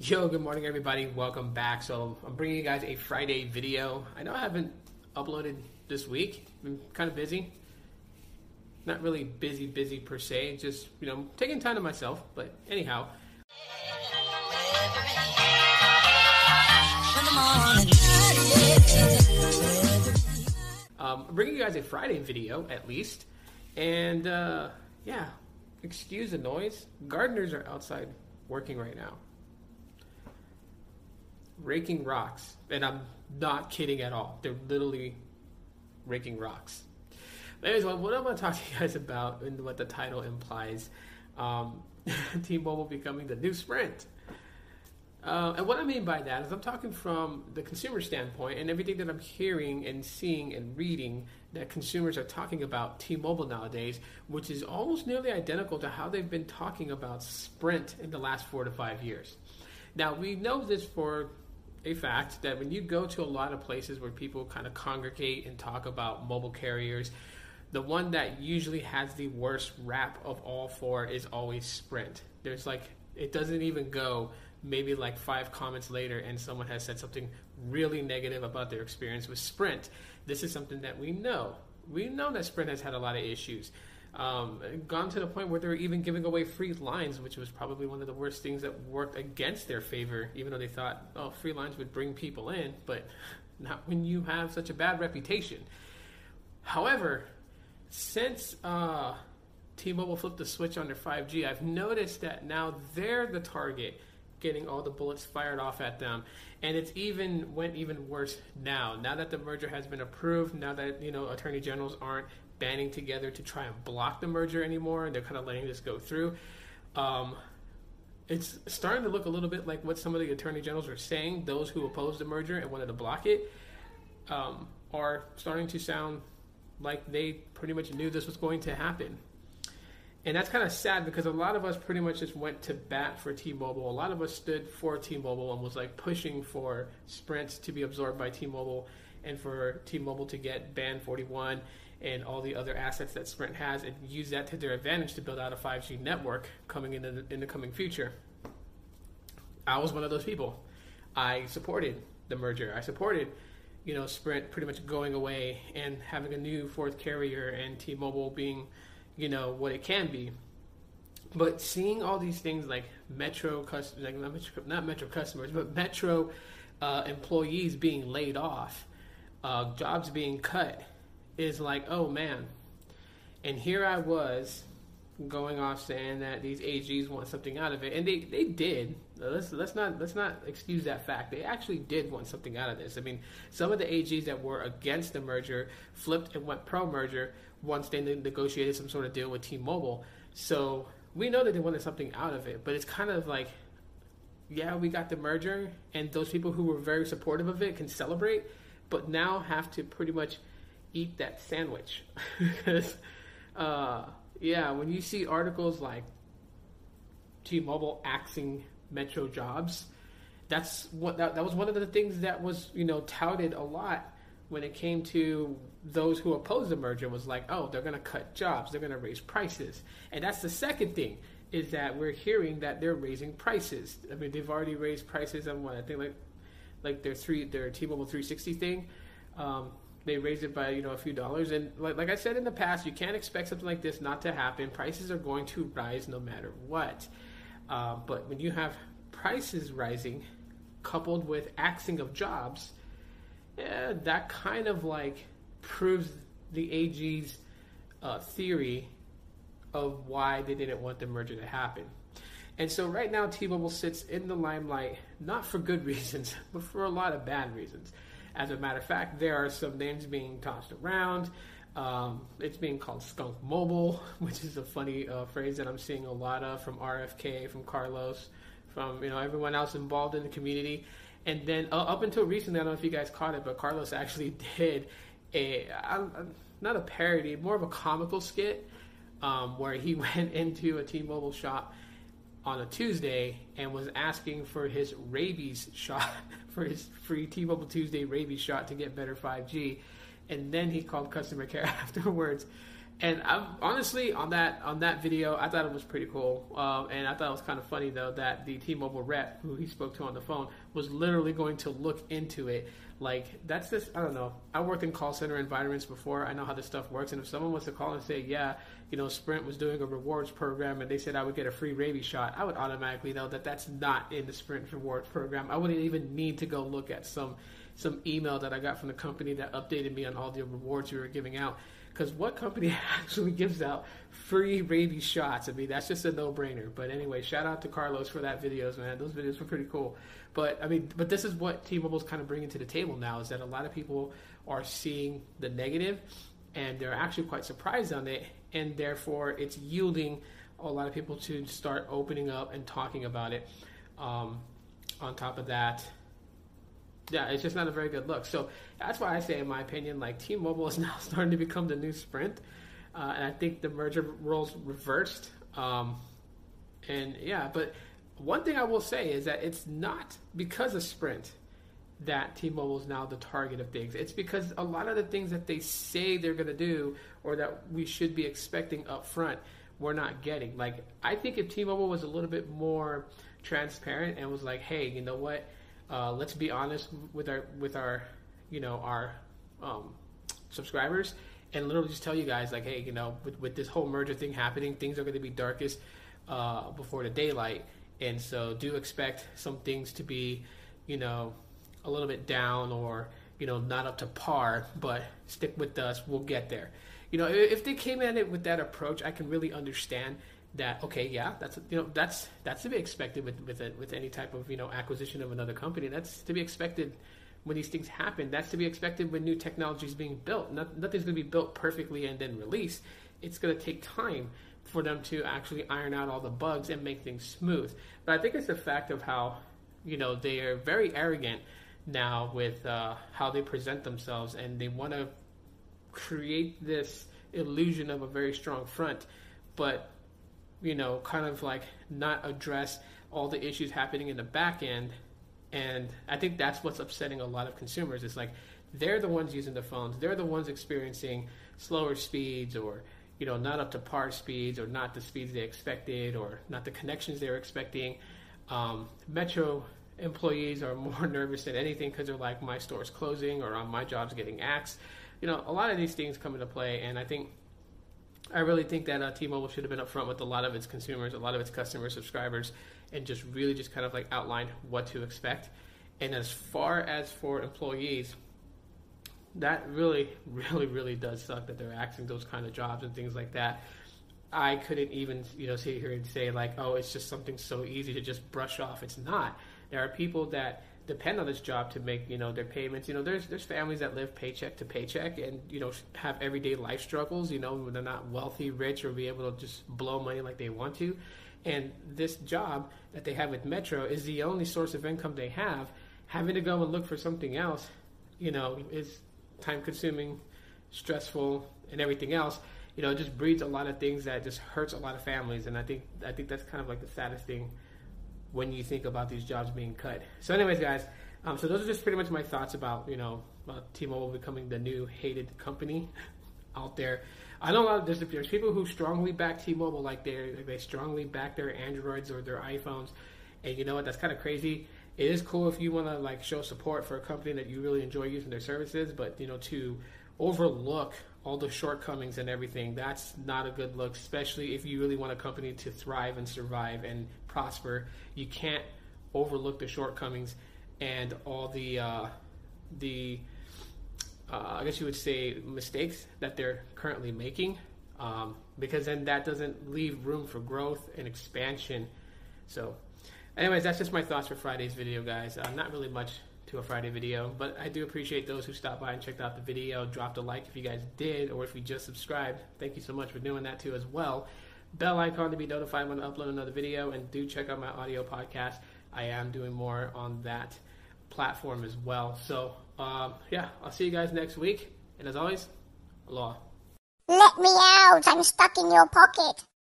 Yo, good morning, everybody. Welcome back. So, I'm bringing you guys a Friday video. I know I haven't uploaded this week. Been kind of busy. Not really busy, busy per se. Just you know, taking time to myself. But anyhow. Um, I'm bringing you guys a Friday video at least, and uh, yeah, excuse the noise. Gardeners are outside working right now raking rocks, and I'm not kidding at all. They're literally raking rocks. But anyways, what I'm going to talk to you guys about, and what the title implies, um, T-Mobile becoming the new Sprint. Uh, and what I mean by that is I'm talking from the consumer standpoint and everything that I'm hearing and seeing and reading that consumers are talking about T-Mobile nowadays, which is almost nearly identical to how they've been talking about Sprint in the last four to five years. Now we know this for a fact that when you go to a lot of places where people kind of congregate and talk about mobile carriers, the one that usually has the worst rap of all four is always Sprint. There's like, it doesn't even go maybe like five comments later and someone has said something really negative about their experience with Sprint. This is something that we know. We know that Sprint has had a lot of issues um, gone to the point where they were even giving away free lines, which was probably one of the worst things that worked against their favor, even though they thought, oh, free lines would bring people in, but not when you have such a bad reputation. However, since uh, T-Mobile flipped the switch on their 5G, I've noticed that now they're the target getting all the bullets fired off at them and it's even went even worse now now that the merger has been approved now that you know attorney generals aren't banding together to try and block the merger anymore, they're kind of letting this go through. Um, it's starting to look a little bit like what some of the attorney generals are saying. Those who opposed the merger and wanted to block it um, are starting to sound like they pretty much knew this was going to happen. And that's kind of sad because a lot of us pretty much just went to bat for T-Mobile. A lot of us stood for T-Mobile and was like pushing for Sprint to be absorbed by T-Mobile and for T-Mobile to get Band 41 and all the other assets that Sprint has and use that to their advantage to build out a 5G network coming in the, in the coming future. I was one of those people. I supported the merger. I supported, you know, Sprint pretty much going away and having a new fourth carrier and T-Mobile being, you know, what it can be. But seeing all these things like Metro customers, like not Metro, not Metro customers, but Metro uh, employees being laid off, uh, jobs being cut, is like, oh man. And here I was going off saying that these AGs want something out of it, and they, they did. Let's let's not let's not excuse that fact. They actually did want something out of this. I mean, some of the AGs that were against the merger flipped and went pro merger once they negotiated some sort of deal with T-Mobile. So we know that they wanted something out of it, but it's kind of like, yeah, we got the merger, and those people who were very supportive of it can celebrate, but now have to pretty much eat that sandwich. Because uh, yeah when you see articles like t-mobile axing metro jobs that's what that, that was one of the things that was you know touted a lot when it came to those who opposed the merger was like oh they're going to cut jobs they're going to raise prices. And that's the second thing is that we're hearing that they're raising prices. I mean they've already raised prices on what i think like like their three their t-mobile 360 thing. Um, they raised it by you know a few dollars. And like, like i said in the past you can't expect something like this not to happen. Prices are going to rise no matter what. Uh, but when you have prices rising coupled with axing of jobs yeah, that kind of like proves the ag's uh, theory of why they didn't want the merger to happen. And so right now t-mobile sits in the limelight not for good reasons but for a lot of bad reasons as a matter of fact, there are some names being tossed around. Um, it's being called skunk mobile, which is a funny uh, phrase that I'm seeing a lot of from RFK, from Carlos, from you know everyone else involved in the community. And then uh, up until recently, I don't know if you guys caught it, but Carlos actually did a, a not a parody, more of a comical skit um, where he went into a T-Mobile shop on a Tuesday and was asking for his rabies shot for his free T-Mobile Tuesday rabies shot to get better 5G, and then he called customer care afterwards. And I'm honestly on that on that video, I thought it was pretty cool, um, and I thought it was kind of funny though that the T-Mobile rep who he spoke to on the phone was literally going to look into it. Like that's this. I don't know. I worked in call center environments before. I know how this stuff works, and if someone was to call and say, "Yeah, you know, Sprint was doing a rewards program," and they said I would get a free rabies shot, I would automatically know that that's not in the Sprint rewards program. I wouldn't even need to go look at some some email that I got from the company that updated me on all the rewards we were giving out because what company actually gives out free rabies shots? I mean, that's just a no-brainer. But anyway, shout out to Carlos for that videos, man. Those videos were pretty cool. But I mean, but this is what T-Mobile's kind of bringing to the table now is that a lot of people are seeing the negative, and they're actually quite surprised on it, and therefore it's yielding a lot of people to start opening up and talking about it. Um, on top of that, yeah, it's just not a very good look. So that's why I say, in my opinion, like T-Mobile is now starting to become the new Sprint, uh, and I think the merger roles reversed. Um, and yeah, but one thing I will say is that it's not because of Sprint that T-Mobile is now the target of things. It's because a lot of the things that they say they're going to do or that we should be expecting up front, we're not getting. Like I think if T-Mobile was a little bit more transparent and was like, "Hey, you know what? Uh, let's be honest with our with our you know our um, subscribers and literally just tell you guys like hey you know with, with this whole merger thing happening things are going to be darkest uh, before the daylight. And so do expect some things to be you know a little bit down or you know not up to par but stick with us. We'll get there. You know if they came at it with that approach i can really understand that okay, yeah, that's you know that's that's to be expected with with a, with any type of you know acquisition of another company. That's to be expected when these things happen. That's to be expected when new technology is being built. Not, nothing's going to be built perfectly and then released. It's going to take time for them to actually iron out all the bugs and make things smooth. But I think it's the fact of how you know they are very arrogant now with uh, how they present themselves, and they want to create this illusion of a very strong front, but you know, kind of like not address all the issues happening in the back end. And I think that's what's upsetting a lot of consumers. It's like they're the ones using the phones, they're the ones experiencing slower speeds or you know not up to par speeds or not the speeds they expected or not the connections they were expecting. Um, Metro employees are more nervous than anything because they're like my store's closing or my job's getting axed. You know, a lot of these things come into play, and I think I really think that uh, T-Mobile should have been upfront with a lot of its consumers, a lot of its customer subscribers, and just really just kind of like outlined what to expect. And as far as for employees, that really, really, really does suck that they're asking those kind of jobs and things like that. I couldn't even, you know, sit here and say like, oh, it's just something so easy to just brush off. It's not. There are people that depend on this job to make you know their payments. You know, there's there's families that live paycheck to paycheck and you know have everyday life struggles. You know, they're not wealthy, rich, or be able to just blow money like they want to. And this job that they have with Metro is the only source of income they have. Having to go and look for something else, you know, is time consuming, stressful, and everything else. You know, it just breeds a lot of things that just hurts a lot of families. And I think I think that's kind of like the saddest thing when you think about these jobs being cut. So, anyways, guys, um, so those are just pretty much my thoughts about you know about T-Mobile becoming the new hated company out there. I know a lot of there's, there's people who strongly back T-Mobile, like they they strongly back their Androids or their iPhones, and you know what? That's kind of crazy. It is cool if you want to like show support for a company that you really enjoy using their services, but you know to overlook all the shortcomings and everything, that's not a good look, especially if you really want a company to thrive and survive and prosper. You can't overlook the shortcomings and all the uh, the uh, I guess you would say mistakes that they're currently making, um, because then that doesn't leave room for growth and expansion. So, anyways, that's just my thoughts for Friday's video, guys. Uh, not really much to a Friday video. But I do appreciate those who stopped by and checked out the video, dropped a like if you guys did, or if you just subscribed. Thank you so much for doing that too as well. Bell icon to be notified when I upload another video, and do check out my audio podcast. I am doing more on that platform as well. So um, yeah, I'll see you guys next week. And as always, aloha. Let me out! I'm stuck in your pocket.